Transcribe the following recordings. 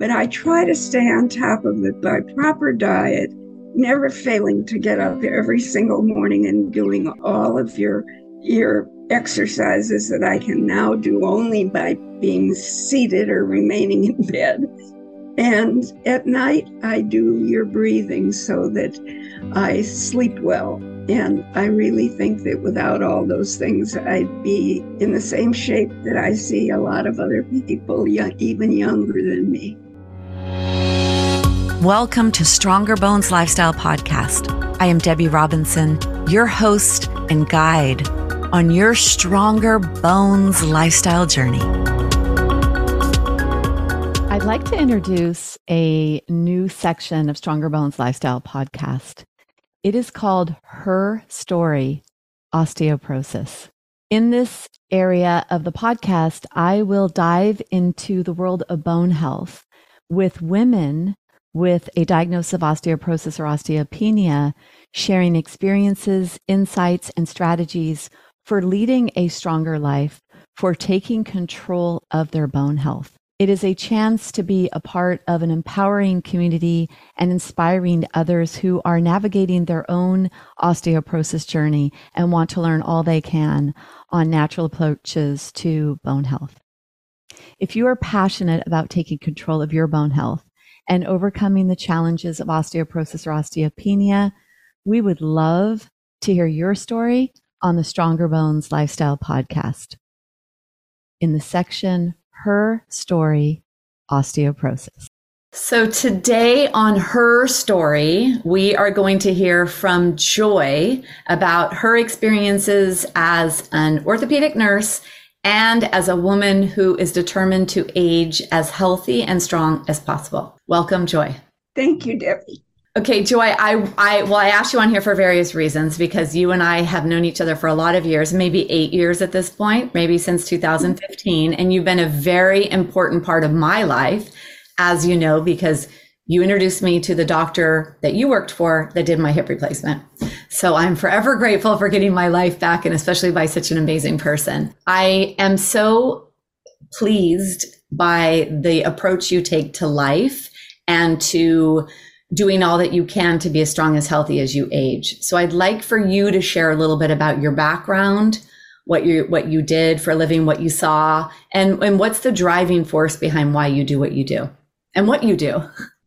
but I try to stay on top of it by proper diet, never failing to get up every single morning and doing all of your your exercises that I can now do only by being seated or remaining in bed. And at night, I do your breathing so that I sleep well. And I really think that without all those things, I'd be in the same shape that I see a lot of other people, even younger than me. Welcome to Stronger Bones Lifestyle Podcast. I am Debi Robinson, your host and guide on your Stronger Bones lifestyle journey. I'd like to introduce a new section of Stronger Bones Lifestyle podcast. It is called Her Story Osteoporosis. In this area of the podcast, I will dive into the world of bone health with women with a diagnosis of osteoporosis or osteopenia, sharing experiences, insights, and strategies for leading a stronger life, for taking control of their bone health. It is a chance to be a part of an empowering community and inspiring others who are navigating their own osteoporosis journey and want to learn all they can on natural approaches to bone health. If you are passionate about taking control of your bone health and overcoming the challenges of osteoporosis or osteopenia, we would love to hear your story on the Stronger Bones Lifestyle podcast. In the section Her Story Osteoporosis. So, today on her story, we are going to hear from Joy about her experiences as an orthopedic nurse and as a woman who is determined to age as healthy and strong as possible. Welcome, Joy. Thank you, Debi. Okay, Joy, I, I, well, I asked you on here for various reasons because you and I have known each other for a lot of years, maybe eight years at this point, maybe since 2015. And you've been a very important part of my life, as you know, because you introduced me to the doctor that you worked for that did my hip replacement. So I'm forever grateful for getting my life back and especially by such an amazing person. I am so pleased by the approach you take to life and to doing all that you can to be as strong as healthy as you age. So I'd like for you to share a little bit about your background, what you what you did for a living, what you saw, and and what's the driving force behind why you do what you do and what you do.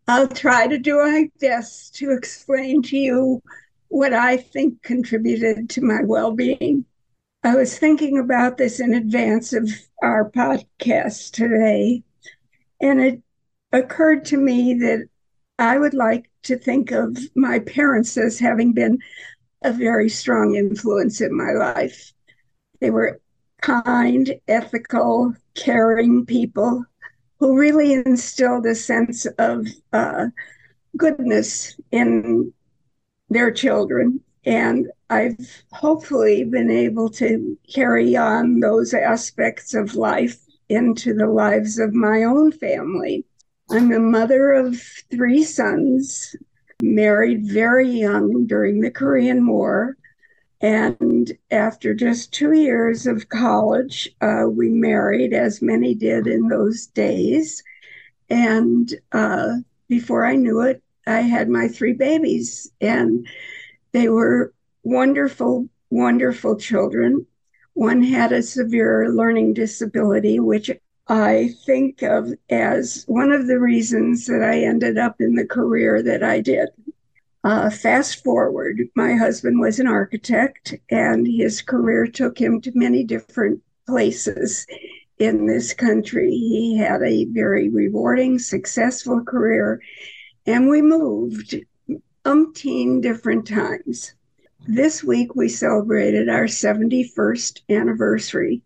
I'll try to do my best to explain to you what I think contributed to my well-being. I was thinking about this in advance of our podcast today, and it occurred to me that I would like to think of my parents as having been a very strong influence in my life. They were kind, ethical, caring people who really instilled a sense of uh, goodness in their children. And I've hopefully been able to carry on those aspects of life into the lives of my own family. I'm a mother of three sons, married very young during the Korean War. And after just two years of college, uh, we married, as many did in those days. And uh, before I knew it, I had my three babies, and they were wonderful, wonderful children. One had a severe learning disability, which I think of as one of the reasons that I ended up in the career that I did. Uh, fast forward, my husband was an architect, and his career took him to many different places in this country. He had a very rewarding, successful career, and we moved umpteen different times. This week, we celebrated our 71st anniversary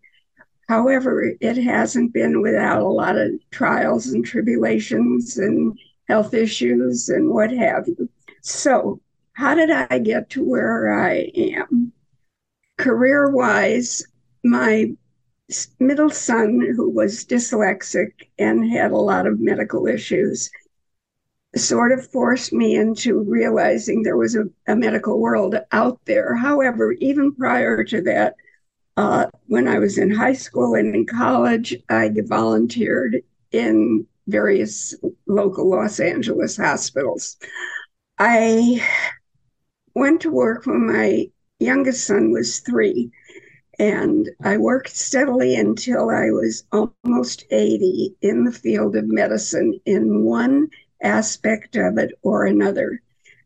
However, it hasn't been without a lot of trials and tribulations and health issues and what have you. So, how did I get to where I am? Career wise, my middle son, who was dyslexic and had a lot of medical issues, sort of forced me into realizing there was a, a medical world out there. However, even prior to that, uh, when I was in high school and in college, I volunteered in various local Los Angeles hospitals. I went to work when my youngest son was three, and I worked steadily until I was almost 80 in the field of medicine in one aspect of it or another.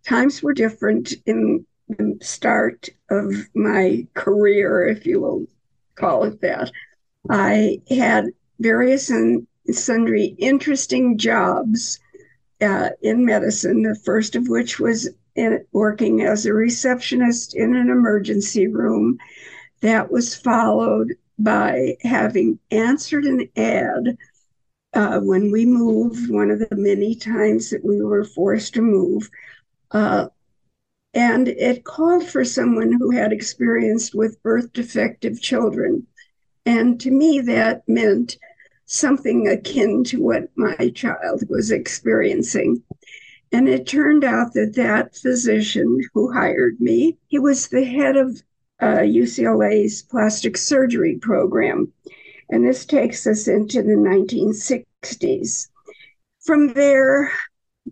Times were different in the start of my career, if you will call it that. I had various and sundry interesting jobs uh, in medicine, the first of which was in, working as a receptionist in an emergency room. That was followed by having answered an ad uh, when we moved, one of the many times that we were forced to move. Uh, and it called for someone who had experience with birth defective children. And to me, that meant something akin to what my child was experiencing. And it turned out that that physician who hired me, he was the head of uh, UCLA's plastic surgery program. And this takes us into the 1960s. From there,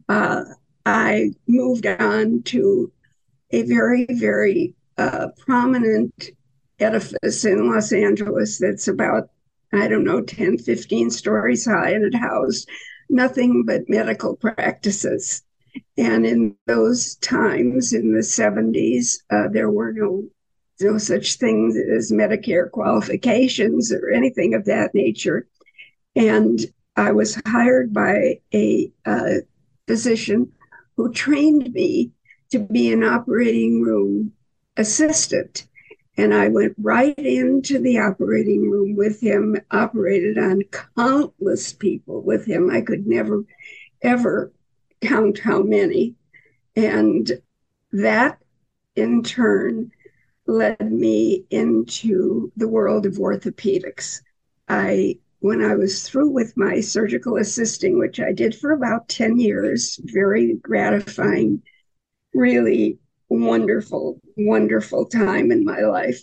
uh, I moved on to a very, very uh, prominent edifice in Los Angeles that's about, I don't know, 10, 15 stories high, and it housed nothing but medical practices. And in those times, in the 70s, uh, there were no no such things as Medicare qualifications or anything of that nature. And I was hired by a uh, physician who trained me to be an operating room assistant. And I went right into the operating room with him, operated on countless people with him. I could never, ever count how many. And that in turn led me into the world of orthopedics. I when I was through with my surgical assisting, which I did for about 10 years, very gratifying really wonderful, wonderful time in my life.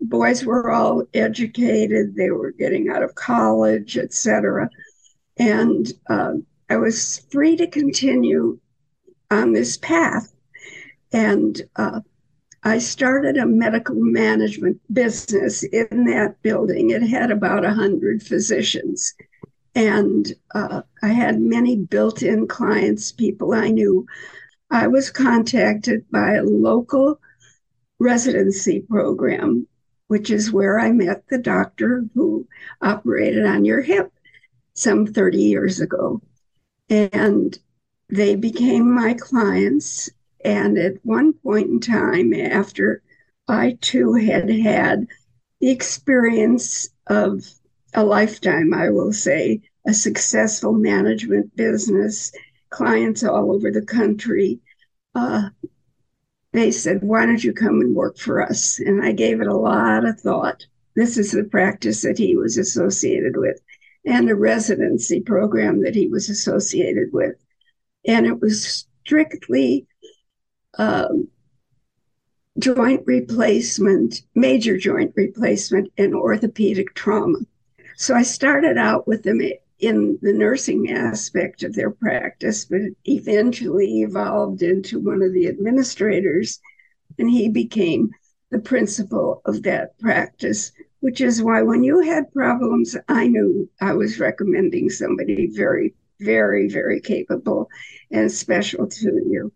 Boys were all educated, they were getting out of college, etc. And uh, I was free to continue on this path. And uh, I started a medical management business in that building. It had about 100 physicians. And uh, I had many built in clients, people I knew I was contacted by a local residency program, which is where I met the doctor who operated on your hip some 30 years ago. And they became my clients. And at one point in time, after I too had had the experience of a lifetime, I will say, a successful management business clients all over the country, uh, they said, Why don't you come and work for us? And I gave it a lot of thought. This is the practice that he was associated with, and a residency program that he was associated with. And it was strictly um, joint replacement, major joint replacement, and orthopedic trauma. So I started out with them in the nursing aspect of their practice, but eventually evolved into one of the administrators, and he became the principal of that practice, which is why when you had problems, I knew I was recommending somebody very, very, very capable and special to you.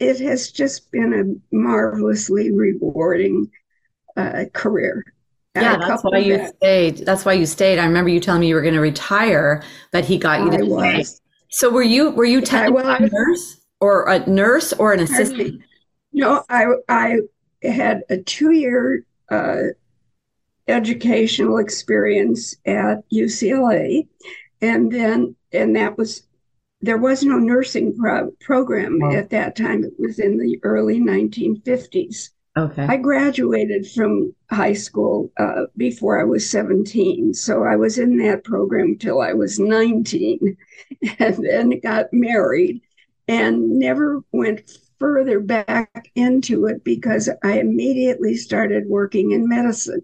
It has just been a marvelously rewarding uh, career yeah, that's why you that. stayed. That's why you stayed. I remember you telling me you were going to retire, but he got you to stay. So were you were you technically well, a nurse or a nurse or an assistant? No, I I had a two year uh, educational experience at UCLA, and then and that was there was no nursing pro- program oh. at that time. It was in the early 1950s. Okay. I graduated from high school uh, before I was 17. So I was in that program till I was 19 and then got married and never went further back into it because I immediately started working in medicine.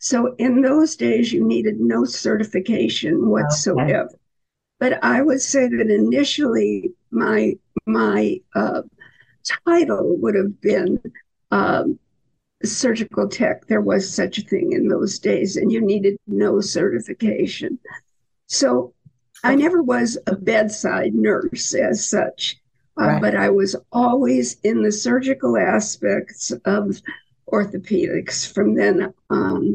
So in those days, you needed no certification whatsoever. Okay. But I would say that initially my my uh, title would have been um, surgical tech. There was such a thing in those days, and you needed no certification. So I never was a bedside nurse as such, uh, right. but I was always in the surgical aspects of orthopedics from then on.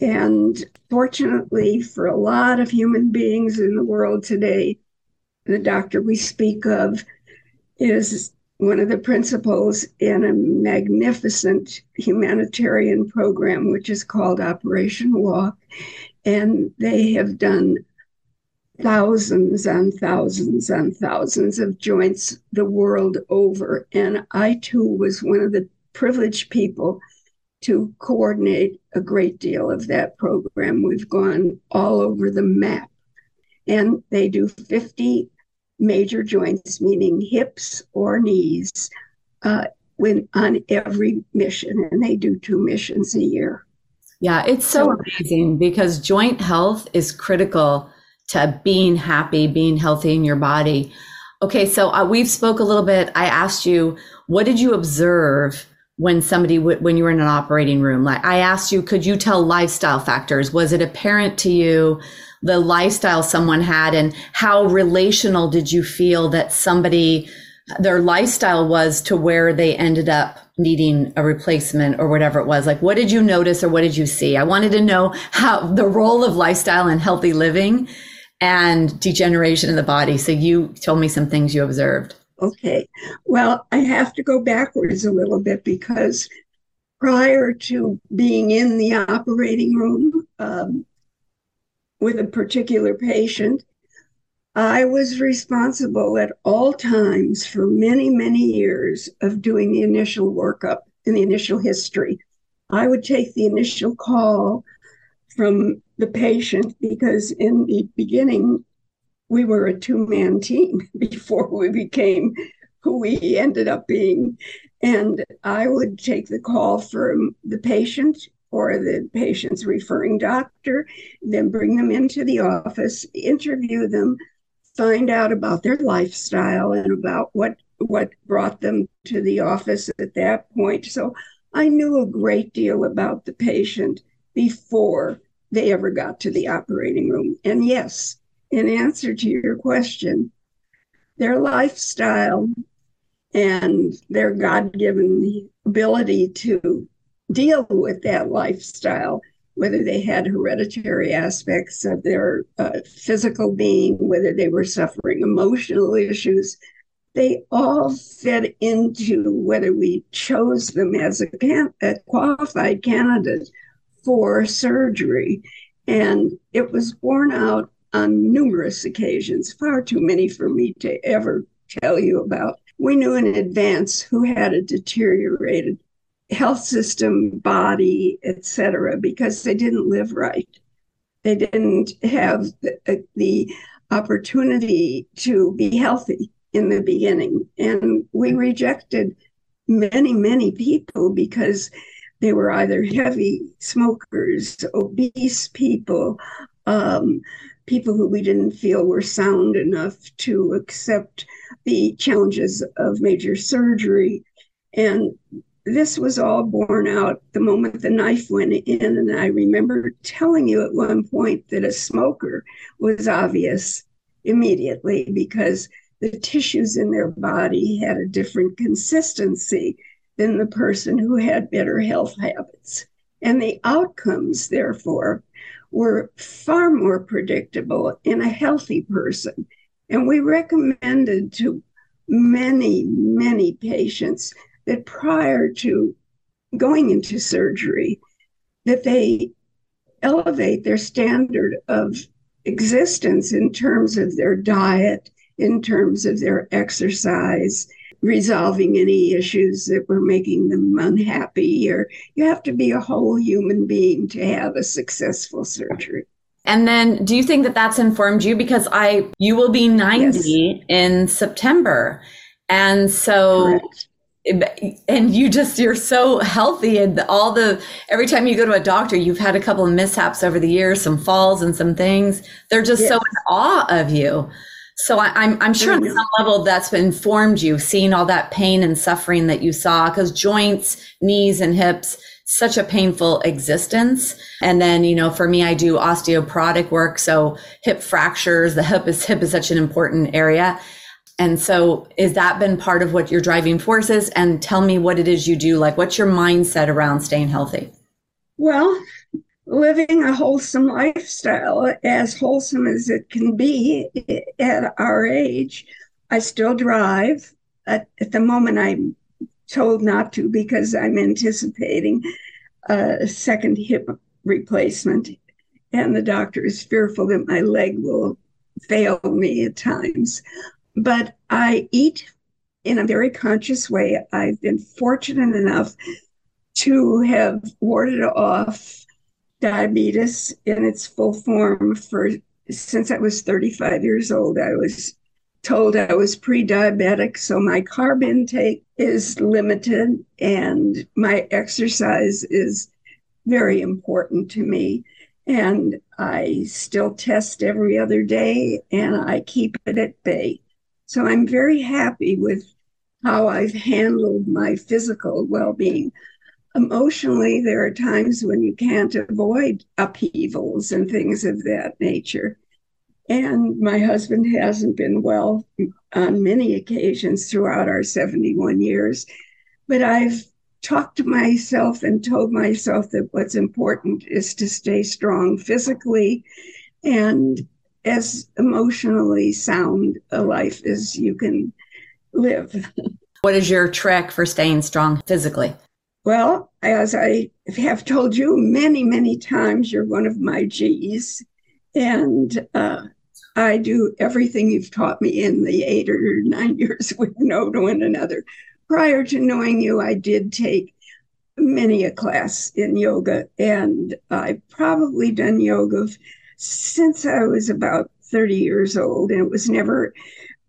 And fortunately, for a lot of human beings in the world today, the doctor we speak of is one of the principals in a magnificent humanitarian program, which is called Operation Walk. And they have done thousands and thousands and thousands of joints the world over. And I too was one of the privileged people to coordinate a great deal of that program. We've gone all over the map. And they do 50 major joints, meaning hips or knees, uh, when on every mission, and they do two missions a year. Yeah, it's so, so amazing because joint health is critical to being happy, being healthy in your body. Okay, so uh, we've spoke a little bit. I asked you, what did you observe when somebody w- when you were in an operating room? Like I asked you, could you tell lifestyle factors? Was it apparent to you the lifestyle someone had, and how relational did you feel that somebody their lifestyle was to where they ended up needing a replacement or whatever it was like what did you notice or what did you see i wanted to know how the role of lifestyle and healthy living and degeneration in the body. So you told me some things you observed. Okay. Well, I have to go backwards a little bit because prior to being in the operating room um, with a particular patient, I was responsible at all times for many, many years of doing the initial workup and the initial history. I would take the initial call from the patient because in the beginning we were a two man team before we became who we ended up being. And I would take the call from the patient or the patient's referring doctor, then bring them into the office, interview them, find out about their lifestyle and about what what brought them to the office at that point. So I knew a great deal about the patient before they ever got to the operating room. And yes, in answer to your question, their lifestyle and their God given ability to deal with that lifestyle, whether they had hereditary aspects of their uh, physical being, whether they were suffering emotional issues, they all fed into whether we chose them as a, can- a qualified candidate for surgery. And it was borne out on numerous occasions, far too many for me to ever tell you about. We knew in advance who had a deteriorated health system, body, etc., because they didn't live right. They didn't have the, uh, the opportunity to be healthy in the beginning. And we rejected many, many people because they were either heavy smokers, obese people, um, people who we didn't feel were sound enough to accept the challenges of major surgery. And this was all borne out the moment the knife went in. And I remember telling you at one point that a smoker was obvious immediately because the tissues in their body had a different consistency than the person who had better health habits. And the outcomes, therefore, were far more predictable in a healthy person. And we recommended to many, many patients that prior to going into surgery, that they elevate their standard of existence in terms of their diet, in terms of their exercise, resolving any issues that were making them unhappy, or you have to be a whole human being to have a successful surgery. And then do you think that that's informed you? Because I, you will be 90 yes. in September. And so Correct. and you just you're so healthy and all the every time you go to a doctor you've had a couple of mishaps over the years some falls and some things they're just yes. so in awe of you so I, am I'm, I'm sure on mm-hmm. some level that's informed you seeing all that pain and suffering that you saw because joints knees and hips such a painful existence and then you know for me i do osteoporotic work so hip fractures the hip is hip is such an important area and so, is that been part of what your driving force is? And tell me what it is you do. Like, what's your mindset around staying healthy? Well, living a wholesome lifestyle, as wholesome as it can be at our age. I still drive. At, at the moment, I'm told not to because I'm anticipating a second hip replacement. And the doctor is fearful that my leg will fail me at times but I eat in a very conscious way. I've been fortunate enough to have warded off diabetes in its full form for since I was 35 years old. I was told I was pre-diabetic, so my carb intake is limited and my exercise is very important to me. And I still test every other day and I keep it at bay. So I'm very happy with how I've handled my physical well being. Emotionally, there are times when you can't avoid upheavals and things of that nature. And my husband hasn't been well on many occasions throughout our 71 years. But I've talked to myself and told myself that what's important is to stay strong physically and as emotionally sound a life as you can live. What is your trick for staying strong physically? Well, as I have told you many, many times, you're one of my G's. And uh, I do everything you've taught me in the eight or nine years we know to one another. Prior to knowing you, I did take many a class in yoga, and I've probably done yoga since I was about 30 years old, and it was never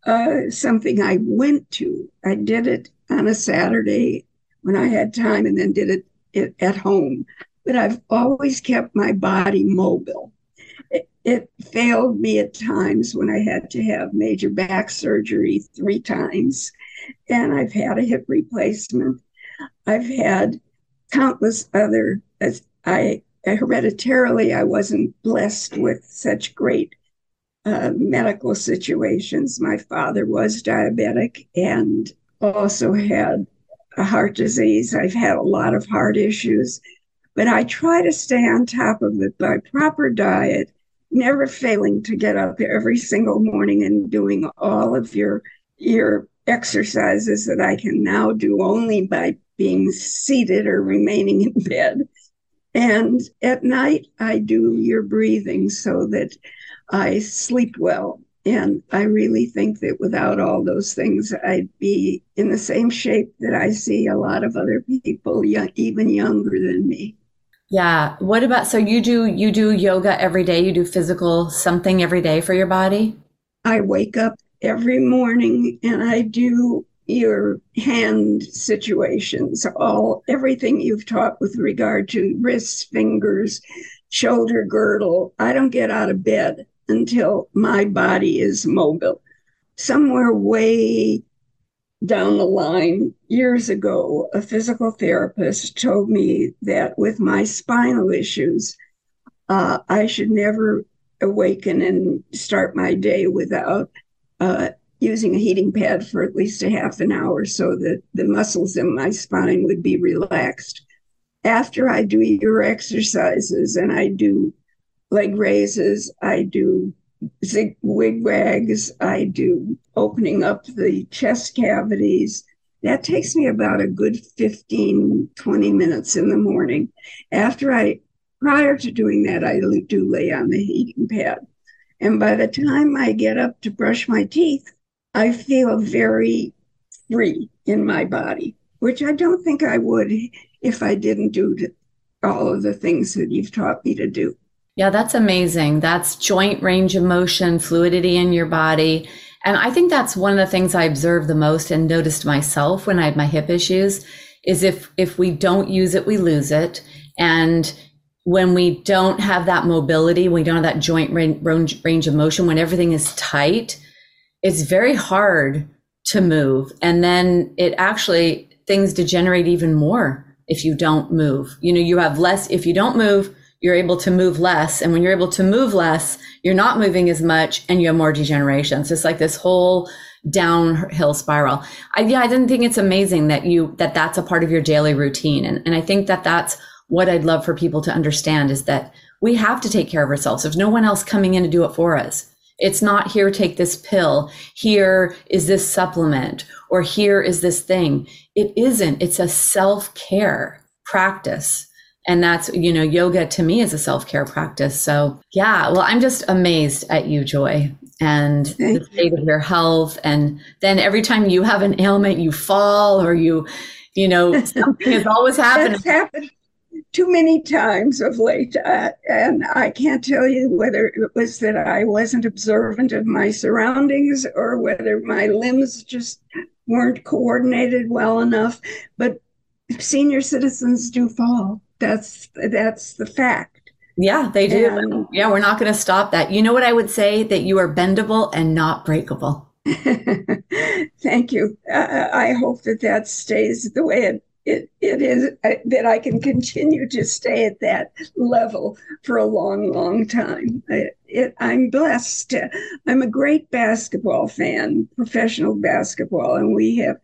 uh, something I went to. I did it on a Saturday when I had time and then did it, at home. But I've always kept my body mobile. It, it failed me at times when I had to have major back surgery three times, and I've had a hip replacement. I've had countless other. I hereditarily, I wasn't blessed with such great uh, medical situations. My father was diabetic and also had heart disease. I've had a lot of heart issues, but I try to stay on top of it by proper diet, never failing to get up every single morning and doing all of your your exercises that I can now do only by being seated or remaining in bed. And at night, I do your breathing so that I sleep well. And I really think that without all those things, I'd be in the same shape that I see a lot of other people, young, even younger than me. Yeah. What about so you do you do yoga every day? You do physical something every day for your body? I wake up every morning and I do your hand situations, all everything you've taught with regard to wrists, fingers, shoulder girdle. I don't get out of bed until my body is mobile. Somewhere way down the line, years ago, a physical therapist told me that with my spinal issues, uh, I should never awaken and start my day without uh, using a heating pad for at least a half an hour so that the muscles in my spine would be relaxed. After I do your exercises and I do leg raises, I do zig wigwags, I do opening up the chest cavities. That takes me about a good 15, 20 minutes in the morning. After I, prior to doing that, I do lay on the heating pad. And by the time I get up to brush my teeth, I feel very free in my body, which I don't think I would if I didn't do all of the things that you've taught me to do. Yeah, that's amazing. That's joint range of motion, fluidity in your body. And I think that's one of the things I observed the most and noticed myself when I had my hip issues is if if we don't use it, we lose it. And when we don't have that mobility, we don't have that joint range, range of motion, when everything is tight, it's very hard to move. And then it actually, things degenerate even more if you don't move. You know, you have less, if you don't move, you're able to move less. And when you're able to move less, you're not moving as much and you have more degeneration. So it's like this whole downhill spiral. I, yeah, I didn't think it's amazing that you, that that's a part of your daily routine. And, and I think that that's what I'd love for people to understand is that we have to take care of ourselves. There's no one else coming in to do it for us. It's not here, take this pill. Here is this supplement or here is this thing. It isn't. It's a self care practice. And that's, you know, yoga to me is a self care practice. So, yeah, well, I'm just amazed at you, Joy, and Thank the state you. of your health. And then every time you have an ailment, you fall or you, you know, something is always happening. That's happened too many times of late. Uh, and I can't tell you whether it was that I wasn't observant of my surroundings or whether my limbs just weren't coordinated well enough. But senior citizens do fall. That's that's the fact. Yeah, they do. And, yeah, we're not going to stop that. You know what I would say? That you are bendable and not breakable. Thank you. Uh, I hope that that stays the way it it, it is uh, that I can continue to stay at that level for a long, long time. It, it, I'm blessed. I'm a great basketball fan, professional basketball, and we have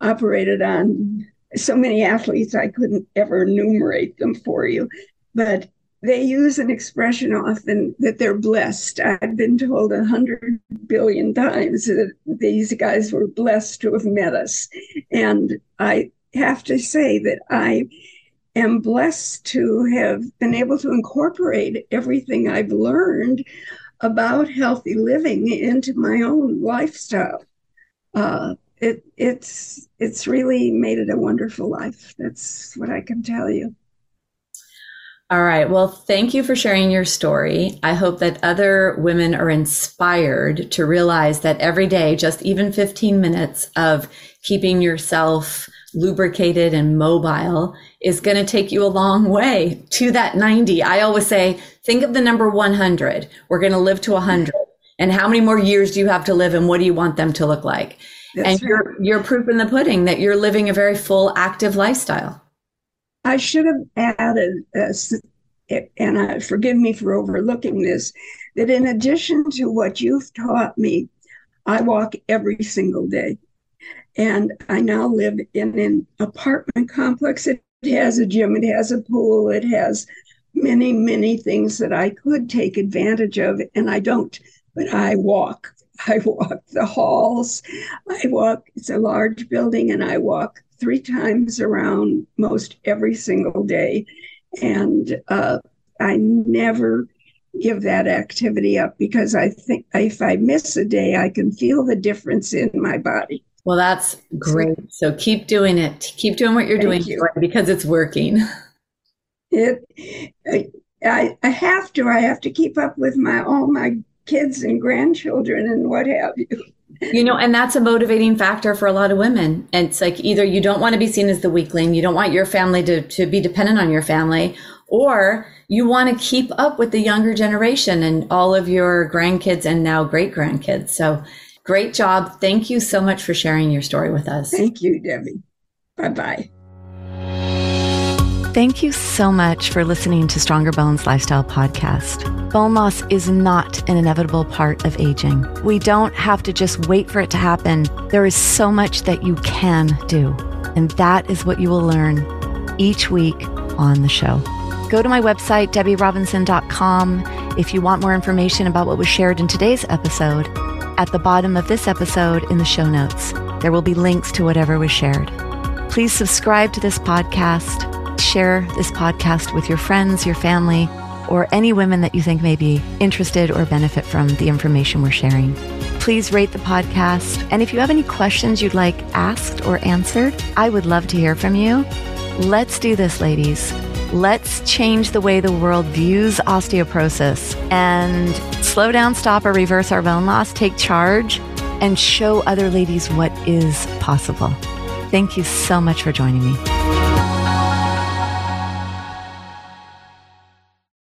operated on so many athletes I couldn't ever enumerate them for you. But they use an expression often that they're blessed. I've been told a hundred billion times that these guys were blessed to have met us. And I have to say that I am blessed to have been able to incorporate everything I've learned about healthy living into my own lifestyle. Uh, it, it's it's really made it a wonderful life. That's what I can tell you. All right. Well, thank you for sharing your story. I hope that other women are inspired to realize that every day, just even 15 minutes of keeping yourself lubricated and mobile is going to take you a long way to that 90. I always say, think of the number 100. We're going to live to 100. And how many more years do you have to live and what do you want them to look like? That's and right. you're, you're proof in the pudding that you're living a very full, active lifestyle. I should have added, uh, and uh, forgive me for overlooking this, that in addition to what you've taught me, I walk every single day. And I now live in an apartment complex. It has a gym, it has a pool, it has many, many things that I could take advantage of, and I don't, but I walk. I walk the halls. I walk, it's a large building, and I walk three times around most every single day. And uh, I never give that activity up because I think if I miss a day, I can feel the difference in my body. Well, that's great. So keep doing it. Keep doing what you're Thank doing you. because it's working. It, I, I have to. I have to keep up with my all my kids and grandchildren and what have you. You know, and that's a motivating factor for a lot of women. And it's like either you don't want to be seen as the weakling, you don't want your family to, to be dependent on your family, or you want to keep up with the younger generation and all of your grandkids and now great grandkids. So Great job. Thank you so much for sharing your story with us. Thank you, Debi. Bye bye. Thank you so much for listening to Stronger Bones Lifestyle Podcast. Bone loss is not an inevitable part of aging. We don't have to just wait for it to happen. There is so much that you can do, and that is what you will learn each week on the show. Go to my website, debirobinson.com, if you want more information about what was shared in today's episode at the bottom of this episode in the show notes, there will be links to whatever was shared. Please subscribe to this podcast, share this podcast with your friends, your family, or any women that you think may be interested or benefit from the information we're sharing. Please rate the podcast. And if you have any questions you'd like asked or answered, I would love to hear from you. Let's do this, ladies. Let's change the way the world views osteoporosis and slow down, stop, or reverse our bone loss, take charge, and show other ladies what is possible. Thank you so much for joining me.